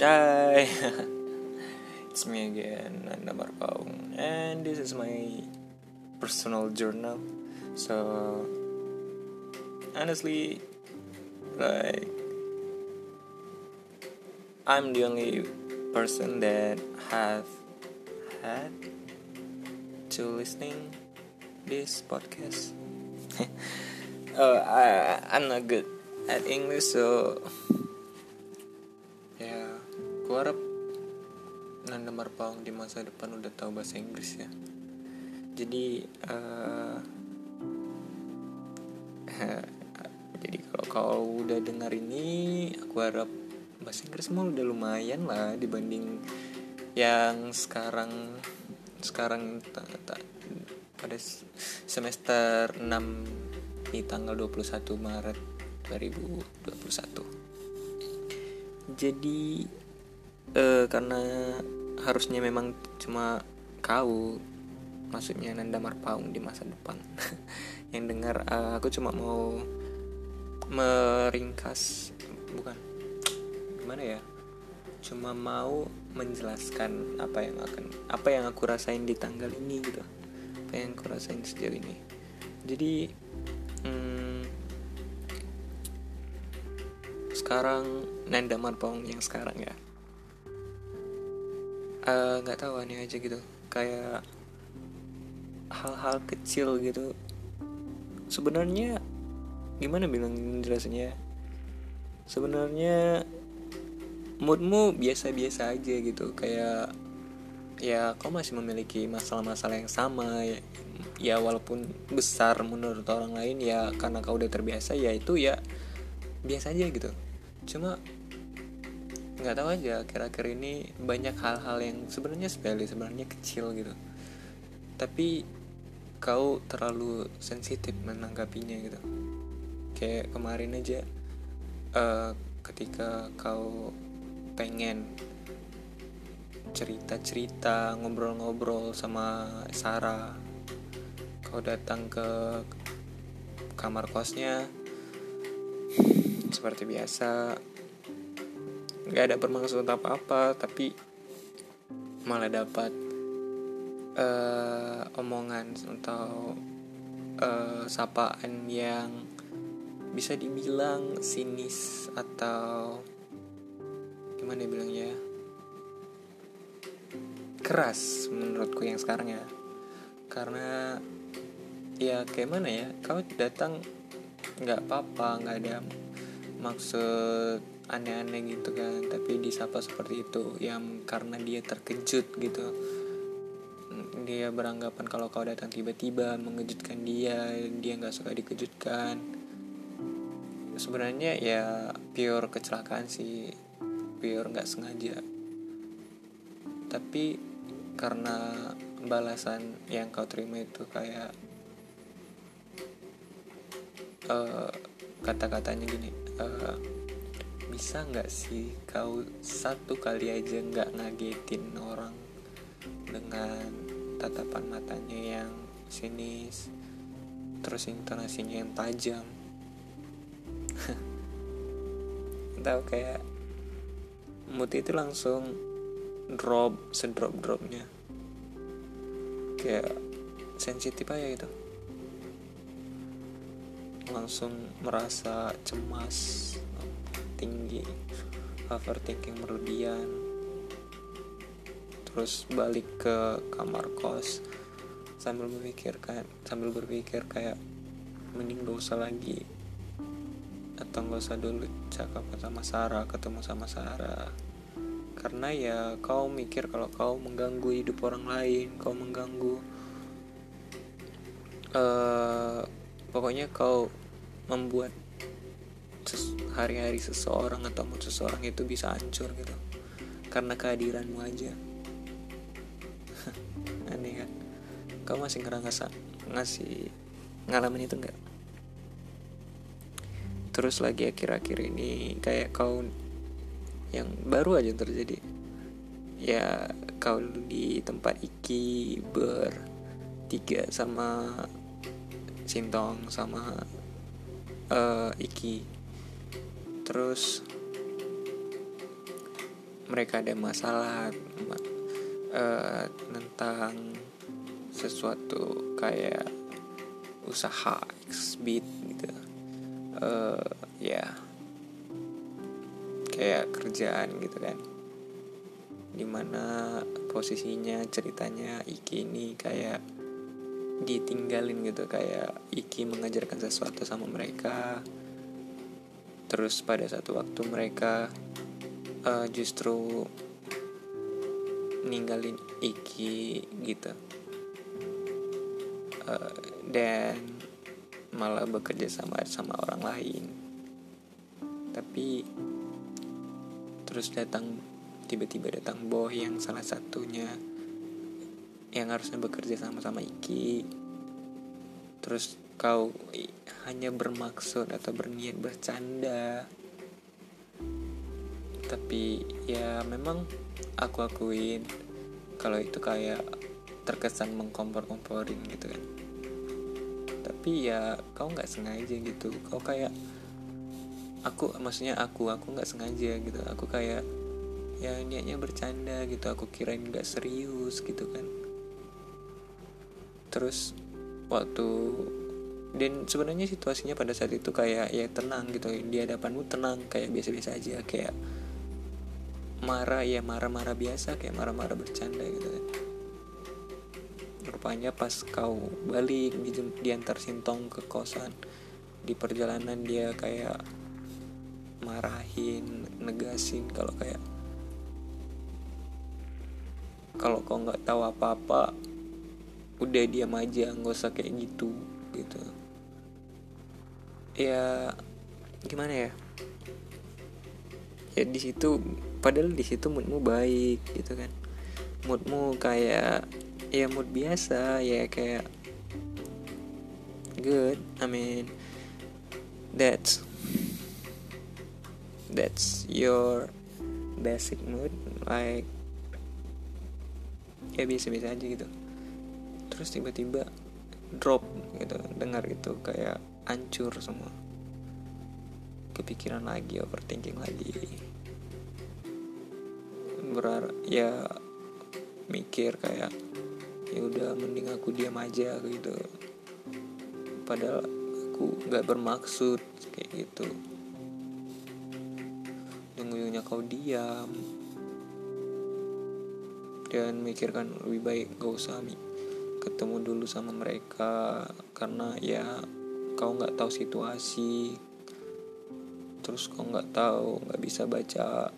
Hi, it's me again, Nanda Marpaung, and this is my personal journal. So, honestly, like, I'm the only person that have had to listening this podcast. oh, I, I'm not good at English, so masa depan udah tahu bahasa Inggris ya. Jadi uh, jadi kalau kau udah dengar ini aku harap bahasa Inggris mau udah lumayan lah dibanding yang sekarang. Sekarang pada semester 6 di tanggal 21 Maret 2021 jadi uh, karena harusnya memang cuma kau maksudnya Nanda Marpaung di masa depan. Yang dengar uh, aku cuma mau meringkas bukan gimana ya? Cuma mau menjelaskan apa yang akan apa yang aku rasain di tanggal ini gitu. Apa yang aku rasain sejauh ini. Jadi hmm, sekarang Nanda Marpaung yang sekarang ya nggak uh, tahu aneh aja gitu. Kayak hal-hal kecil gitu. Sebenarnya gimana bilang jelasnya sebenarnya moodmu biasa-biasa aja gitu. Kayak ya kau masih memiliki masalah-masalah yang sama. Ya, ya walaupun besar menurut orang lain ya karena kau udah terbiasa ya itu ya biasa aja gitu. Cuma nggak tahu aja kira-kira ini banyak hal-hal yang sebenarnya sepele sebenarnya kecil gitu. Tapi kau terlalu sensitif menanggapinya gitu. Kayak kemarin aja uh, ketika kau pengen cerita-cerita ngobrol-ngobrol sama Sarah kau datang ke kamar kosnya seperti biasa nggak ada bermaksud apa-apa tapi malah dapat uh, omongan atau uh, sapaan yang bisa dibilang sinis atau gimana ya bilangnya keras menurutku yang sekarang ya. Karena ya kayak mana ya kau datang nggak apa-apa nggak ada maksud aneh-aneh gitu kan tapi disapa seperti itu yang karena dia terkejut gitu. Dia beranggapan kalau kau datang tiba-tiba mengejutkan dia dia nggak suka dikejutkan. Sebenarnya ya pure kecelakaan sih pure nggak sengaja. Tapi karena balasan yang kau terima itu kayak uh, kata-katanya gini uh, bisa nggak sih kau satu kali aja nggak ngagetin orang dengan tatapan matanya yang sinis terus intonasinya yang tajam? Tahu kayak mood itu langsung drop sedrop dropnya. Kayak sensitif aja gitu. Langsung merasa cemas tinggi overthinking berlebihan. Terus balik ke kamar kos sambil memikirkan sambil berpikir kayak mending gak usah lagi. Atau gak usah dulu cakap sama Sarah ketemu sama Sarah. Karena ya kau mikir kalau kau mengganggu hidup orang lain kau mengganggu uh, pokoknya kau membuat hari-hari seseorang atau mood seseorang itu bisa hancur gitu. Karena kehadiranmu aja. Aneh kan? Kau masih ngerasa ngasih ngalamin itu enggak terus lagi akhir-akhir ini kayak kau yang baru aja terjadi. Ya kau di tempat iki bertiga sama Sintong sama uh, Iki terus mereka ada masalah uh, tentang sesuatu kayak usaha exbit gitu. Uh, ya kayak kerjaan gitu kan. Di mana posisinya ceritanya Iki ini kayak ditinggalin gitu kayak Iki mengajarkan sesuatu sama mereka terus pada satu waktu mereka uh, justru ninggalin Iki gitu. Uh, dan malah bekerja sama sama orang lain. Tapi terus datang tiba-tiba datang boh yang salah satunya yang harusnya bekerja sama-sama Iki terus kau hanya bermaksud atau berniat bercanda. Tapi ya memang aku akuin kalau itu kayak terkesan mengkompor-komporin gitu kan. Tapi ya kau nggak sengaja gitu. Kau kayak aku maksudnya aku aku nggak sengaja gitu. Aku kayak ya niatnya bercanda gitu. Aku kirain nggak serius gitu kan. Terus waktu dan sebenarnya situasinya pada saat itu kayak ya tenang gitu di hadapanmu tenang kayak biasa-biasa aja kayak marah ya marah-marah biasa kayak marah-marah bercanda gitu kan. Rupanya pas kau balik di, diantar sintong ke kosan di perjalanan dia kayak marahin negasin kalau kayak kalau kau nggak tahu apa-apa udah diam aja nggak usah kayak gitu gitu. Ya gimana ya? Ya di situ padahal di situ moodmu baik gitu kan. Moodmu kayak ya mood biasa ya kayak good I mean that's that's your basic mood like ya biasa-biasa aja gitu terus tiba-tiba drop gitu dengar gitu kayak hancur semua. Kepikiran lagi overthinking lagi. Berar ya mikir kayak ya udah mending aku diam aja gitu. Padahal aku nggak bermaksud kayak gitu. Ujung kau diam. Dan mikirkan lebih baik gak usah ketemu dulu sama mereka karena ya kau nggak tahu situasi. Terus kau nggak tahu nggak bisa baca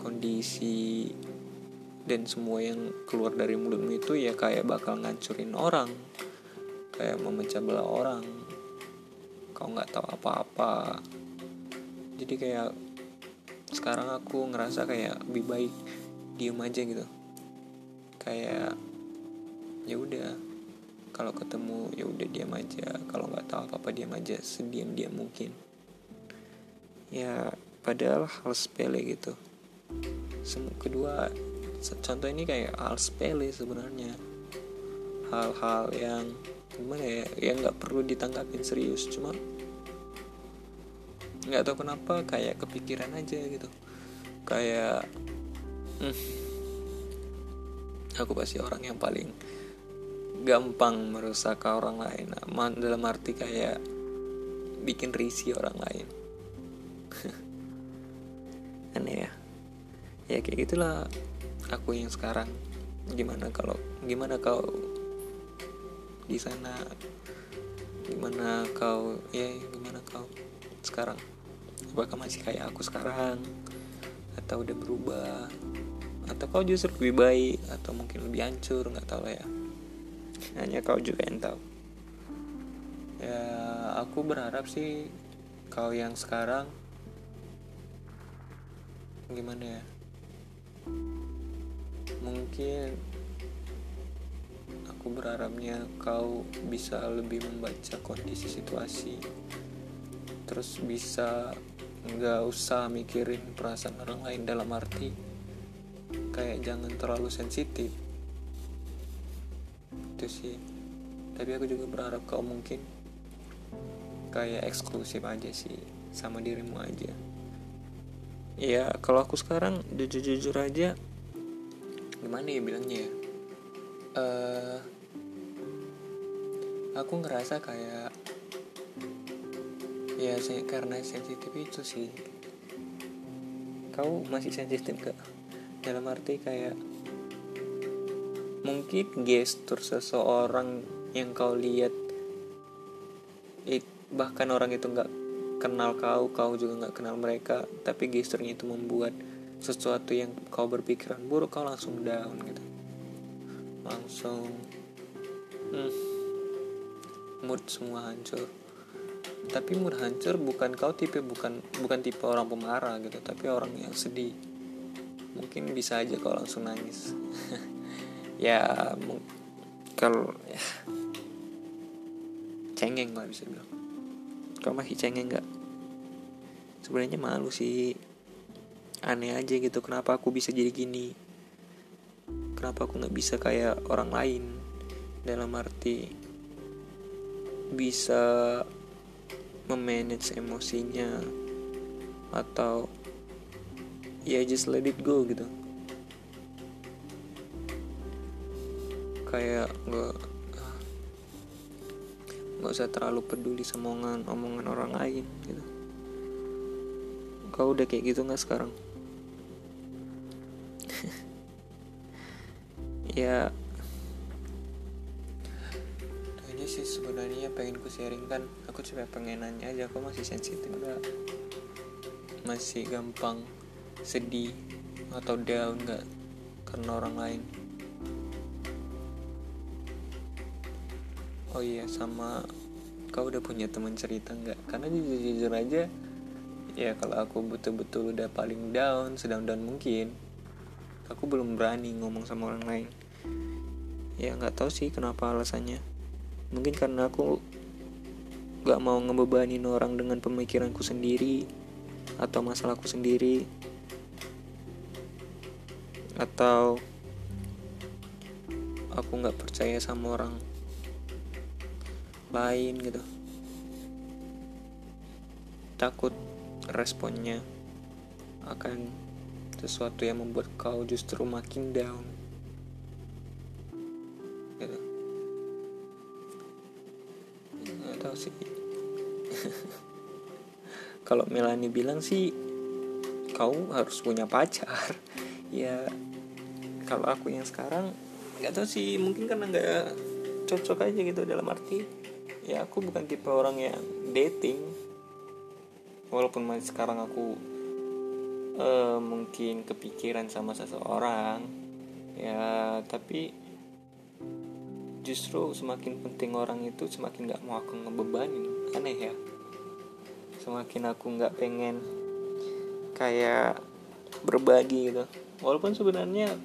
kondisi dan semua yang keluar dari mulutmu itu ya kayak bakal ngancurin orang kayak memecah belah orang. Kau nggak tahu apa-apa. Jadi kayak sekarang aku ngerasa kayak lebih baik diem aja gitu. Kayak ya udah kalau ketemu ya udah diam aja. Kalau nggak tahu apa apa diam aja sediam diam mungkin. Ya padahal hal sepele gitu. Semua kedua contoh ini kayak hal sepele sebenarnya. Hal-hal yang gimana ya yang nggak perlu ditanggapin serius. Cuma nggak tahu kenapa kayak kepikiran aja gitu. Kayak hmm, aku pasti orang yang paling gampang merusak orang lain. Dalam arti kayak bikin risih orang lain. Aneh ya. Ya kayak gitulah aku yang sekarang. Gimana kalau gimana kau di sana? Gimana kau ya gimana kau sekarang? Apakah masih kayak aku sekarang? Atau udah berubah? Atau kau justru lebih baik? Atau mungkin lebih hancur? Nggak tahu lah ya hanya kau juga yang tahu. Ya aku berharap sih kau yang sekarang. Gimana ya? Mungkin aku berharapnya kau bisa lebih membaca kondisi situasi. Terus bisa nggak usah mikirin perasaan orang lain dalam arti kayak jangan terlalu sensitif itu sih. Tapi aku juga berharap kau mungkin kayak eksklusif aja sih sama dirimu aja. Ya kalau aku sekarang jujur jujur aja gimana ya bilangnya ya? Uh, aku ngerasa kayak ya saya karena sensitif itu sih. Kau masih sensitif gak dalam arti kayak mungkin gestur seseorang yang kau lihat it, bahkan orang itu nggak kenal kau kau juga nggak kenal mereka tapi gesturnya itu membuat sesuatu yang kau berpikiran buruk kau langsung down gitu. Langsung hmm, mood semua hancur. Tapi mood hancur bukan kau tipe bukan bukan tipe orang pemarah gitu tapi orang yang sedih. Mungkin bisa aja kau langsung nangis ya kalau ya. Cengeng lah bisa bilang. Kau masih cengeng nggak? Sebenarnya malu sih. Aneh aja gitu kenapa aku bisa jadi gini? Kenapa aku nggak bisa kayak orang lain? Dalam arti bisa memanage emosinya atau ya just let it go gitu kayak nggak nggak usah terlalu peduli sama omongan omongan orang lain gitu. Kau udah kayak gitu nggak sekarang? Ya. Ini sih sebenarnya pengen ku sharing kan. Aku cuma pengen nanya aja aku masih sensitif nggak? Masih gampang sedih atau down nggak karena orang lain oh iya sama kau udah punya teman cerita nggak? Karena jujur jujur aja ya kalau aku betul-betul udah paling down sedang down mungkin aku belum berani ngomong sama orang lain. Ya nggak tahu sih kenapa alasannya. Mungkin karena aku nggak mau ngebebanin orang dengan pemikiranku sendiri atau masalahku sendiri. Atau aku nggak percaya sama orang lain gitu. Takut responnya akan sesuatu yang membuat kau justru makin down. Tahu sih. Kalau Melani bilang sih kau harus punya pacar. Ya kalau aku yang sekarang nggak tahu sih. Mungkin karena nggak cocok aja gitu dalam arti ya aku bukan tipe orang yang dating. Walaupun masih sekarang aku uh, mungkin kepikiran sama seseorang ya tapi justru semakin penting orang itu semakin gak mau aku ngebebanin aneh ya. Semakin aku gak pengen kayak berbagi gitu. Walaupun sebenarnya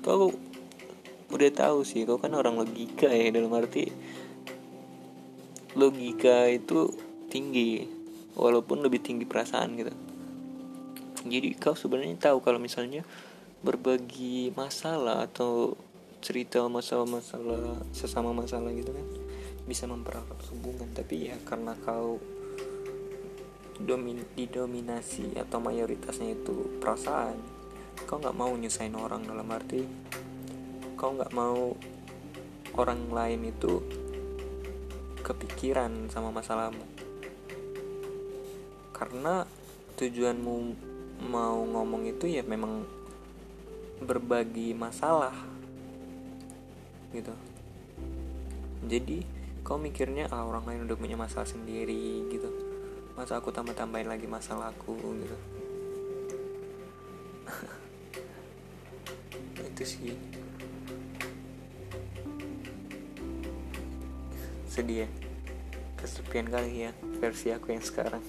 kau udah tahu sih kau kan orang logika ya dalam arti logika itu tinggi walaupun lebih tinggi perasaan gitu. Jadi kau sebenarnya tahu kalau misalnya berbagi masalah atau cerita masalah-masalah sesama masalah gitu kan bisa mempererat hubungan. Tapi ya karena kau domin didominasi atau mayoritasnya itu perasaan kau nggak mau nyusahin orang dalam arti kau nggak mau orang lain itu kepikiran sama masalahmu. Karena tujuanmu mau ngomong itu ya memang berbagi masalah gitu. Jadi kau mikirnya ah orang lain udah punya masalah sendiri gitu. Masa aku tambah tambahin lagi masalahku gitu. Itu sih sedih ya. Kesepian kali ya versi aku yang sekarang.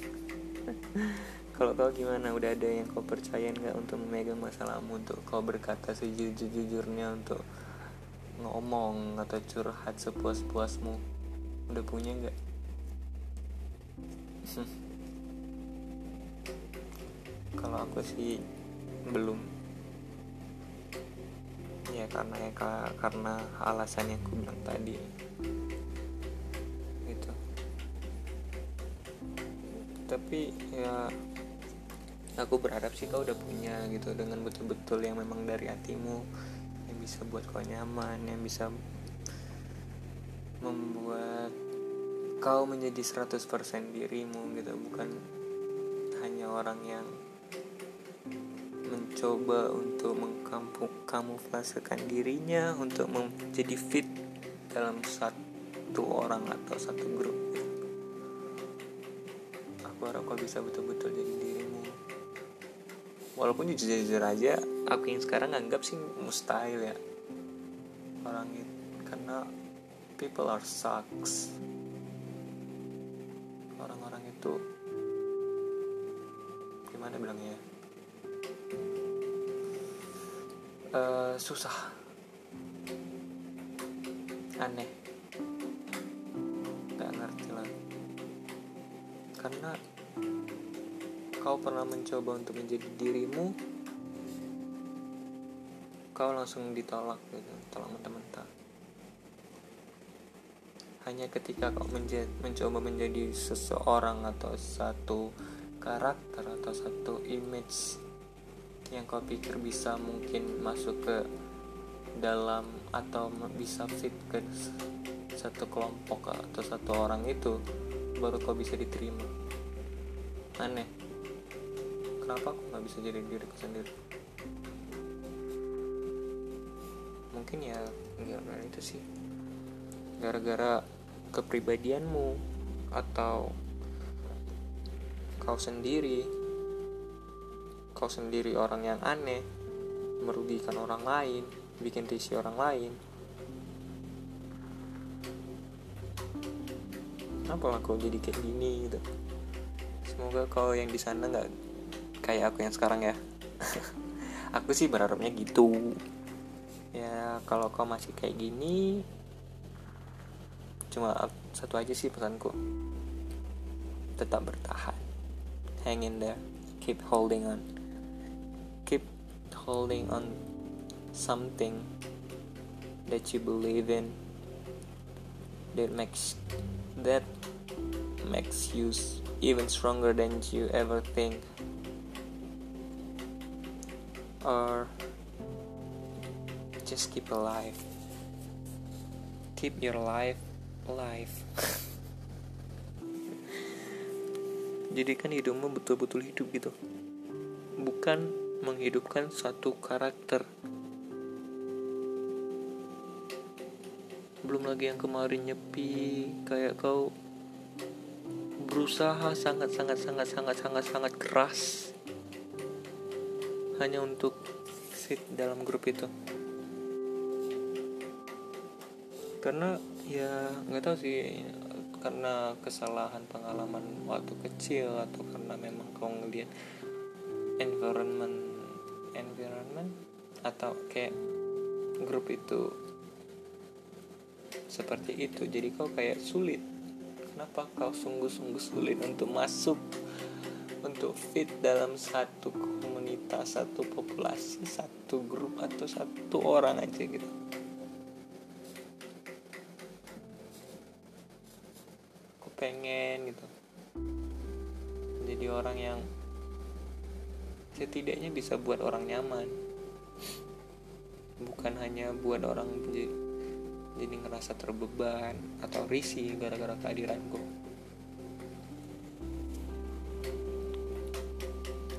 Kalau kau gimana? Udah ada yang kau percaya nggak untuk memegang masalahmu untuk kau berkata sejujur-jujurnya untuk ngomong atau curhat sepuas-puasmu? Udah punya nggak? Kalau aku sih belum. Ya karena ya karena alasan yang aku bilang tadi tapi ya aku berharap sih kau udah punya gitu dengan betul-betul yang memang dari hatimu yang bisa buat kau nyaman yang bisa membuat kau menjadi 100% dirimu gitu. Bukan hanya orang yang mencoba untuk mengkamuflasekan dirinya untuk menjadi fit dalam satu orang atau satu grup harap kau bisa betul-betul jadi dirimu. Walaupun jujur-jujur aja aku yang sekarang anggap sih mustahil ya. Orang itu karena people are sucks. Orang-orang itu gimana bilangnya uh, susah. Aneh. Nggak ngerti lah. Karena kau pernah mencoba untuk menjadi dirimu? Kau langsung ditolak gitu tolak mentah-mentah. Hanya ketika kau menjadi, mencoba menjadi seseorang atau satu karakter atau satu image yang kau pikir bisa mungkin masuk ke dalam atau bisa fit ke satu kelompok atau satu orang itu baru kau bisa diterima. Aneh kenapa aku nggak bisa jadi diriku sendiri? Mungkin ya gara-gara itu sih. Gara-gara kepribadianmu atau kau sendiri kau sendiri orang yang aneh merugikan orang lain bikin risih orang lain. Kenapa kau jadi kayak gini gitu? Semoga kau yang di sana nggak kayak aku yang sekarang ya. Aku sih berharapnya gitu. Ya kalau kau masih kayak gini cuma satu aja sih pesanku. Tetap bertahan. Hang in there. Keep holding on. Keep holding on something that you believe in. That makes that makes you even stronger than you ever think or just keep alive keep your life alive jadikan hidupmu betul-betul hidup gitu. Bukan menghidupkan satu karakter. Belum lagi yang kemarin nyepi kayak kau berusaha sangat sangat sangat sangat sangat sangat keras hanya untuk fit dalam grup itu. Karena ya nggak tahu sih karena kesalahan pengalaman waktu kecil atau karena memang kau ngeliat environment environment atau kayak grup itu seperti itu jadi kau kayak sulit. Kenapa kau sungguh-sungguh sulit untuk masuk untuk fit dalam satu komunitas satu populasi satu grup atau satu orang aja gitu. Aku pengen gitu. Jadi orang yang setidaknya bisa buat orang nyaman. Bukan hanya buat orang jadi, jadi ngerasa terbeban atau risih gara-gara kehadiranku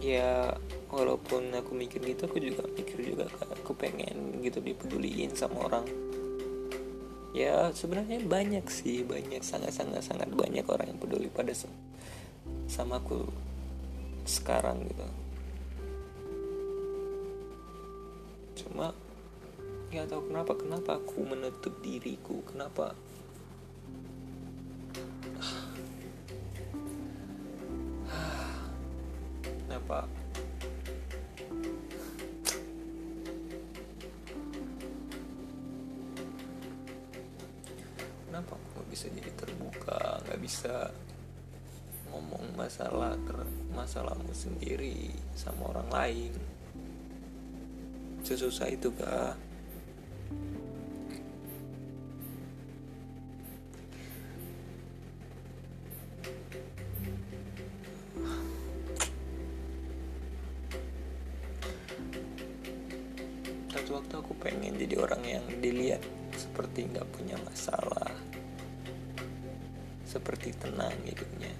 ya walaupun aku mikir gitu aku juga mikir juga aku pengen gitu dipeduliin sama orang. Ya sebenarnya banyak sih banyak sangat sangat sangat banyak orang yang peduli pada sama aku sekarang gitu. Cuma ya tahu kenapa kenapa aku menutup diriku kenapa? Kenapa bisa jadi terbuka nggak bisa ngomong masalah ter masalahmu sendiri sama orang lain. Sesusah itu kah seperti tenang hidupnya.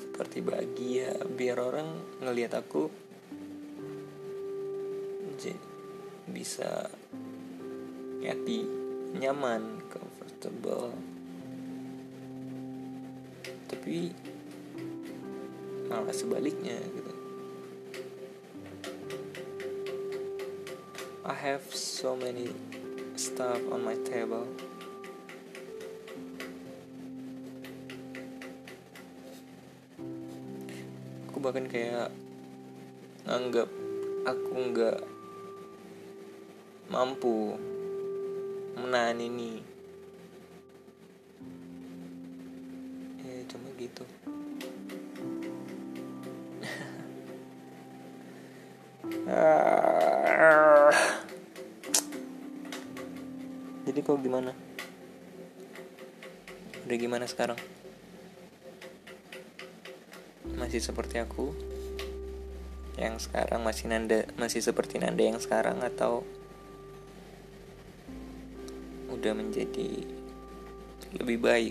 Seperti bahagia biar orang ngelihat aku bisa happy nyaman comfortable. Tapi malah sebaliknya gitu. I have so many stuff on my table bahkan kayak anggap aku nggak mampu menahan ini. Ya cuma gitu. Jadi kau gimana? Udah gimana sekarang masih seperti aku yang sekarang masih nanda masih seperti nanda yang sekarang atau udah menjadi lebih baik,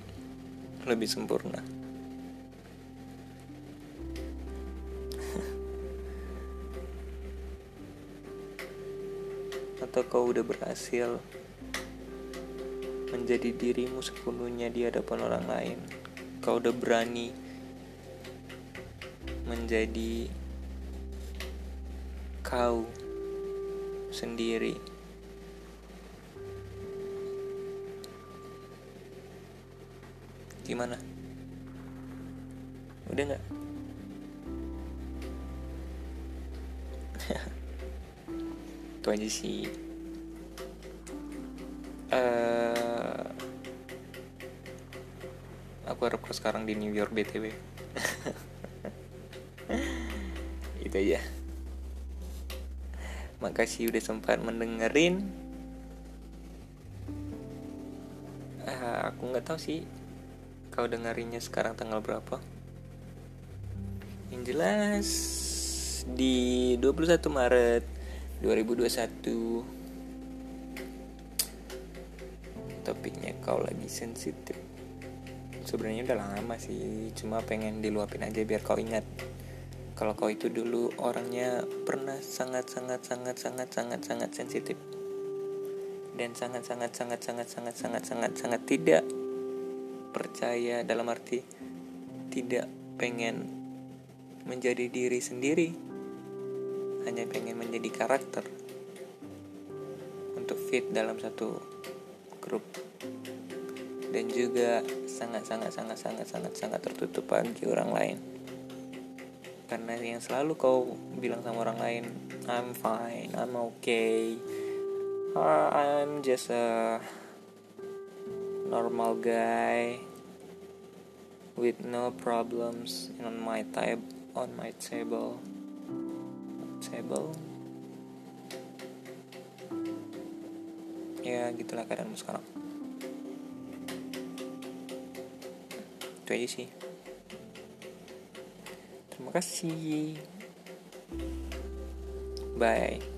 lebih sempurna. Atau kau udah berhasil menjadi dirimu sepenuhnya di hadapan orang lain. Kau udah berani menjadi kau sendiri. gimana? Udah nggak? Itu aja sih. Uh, aku harap sekarang di New York btw itu aja. Makasih udah sempat mendengerin uh, aku nggak tahu sih kau dengarinya sekarang tanggal berapa? Yang jelas di 21 Maret 2021 topiknya kau lagi sensitif. Sebenarnya udah lama sih cuma pengen diluapin aja biar kau ingat kalau kau itu dulu orangnya pernah sangat sangat sangat sangat sangat sangat sensitif dan sangat sangat sangat sangat sangat sangat sangat sangat tidak percaya dalam arti tidak pengen menjadi diri sendiri hanya pengen menjadi karakter untuk fit dalam satu grup dan juga sangat sangat sangat sangat sangat sangat tertutup bagi orang lain karena yang selalu kau bilang sama orang lain I'm fine I'm okay uh, I'm just a normal guy with no problems on my tab on my table. Table? Ya gitulah keadaanmu sekarang. Itu aja sih kasih. Bye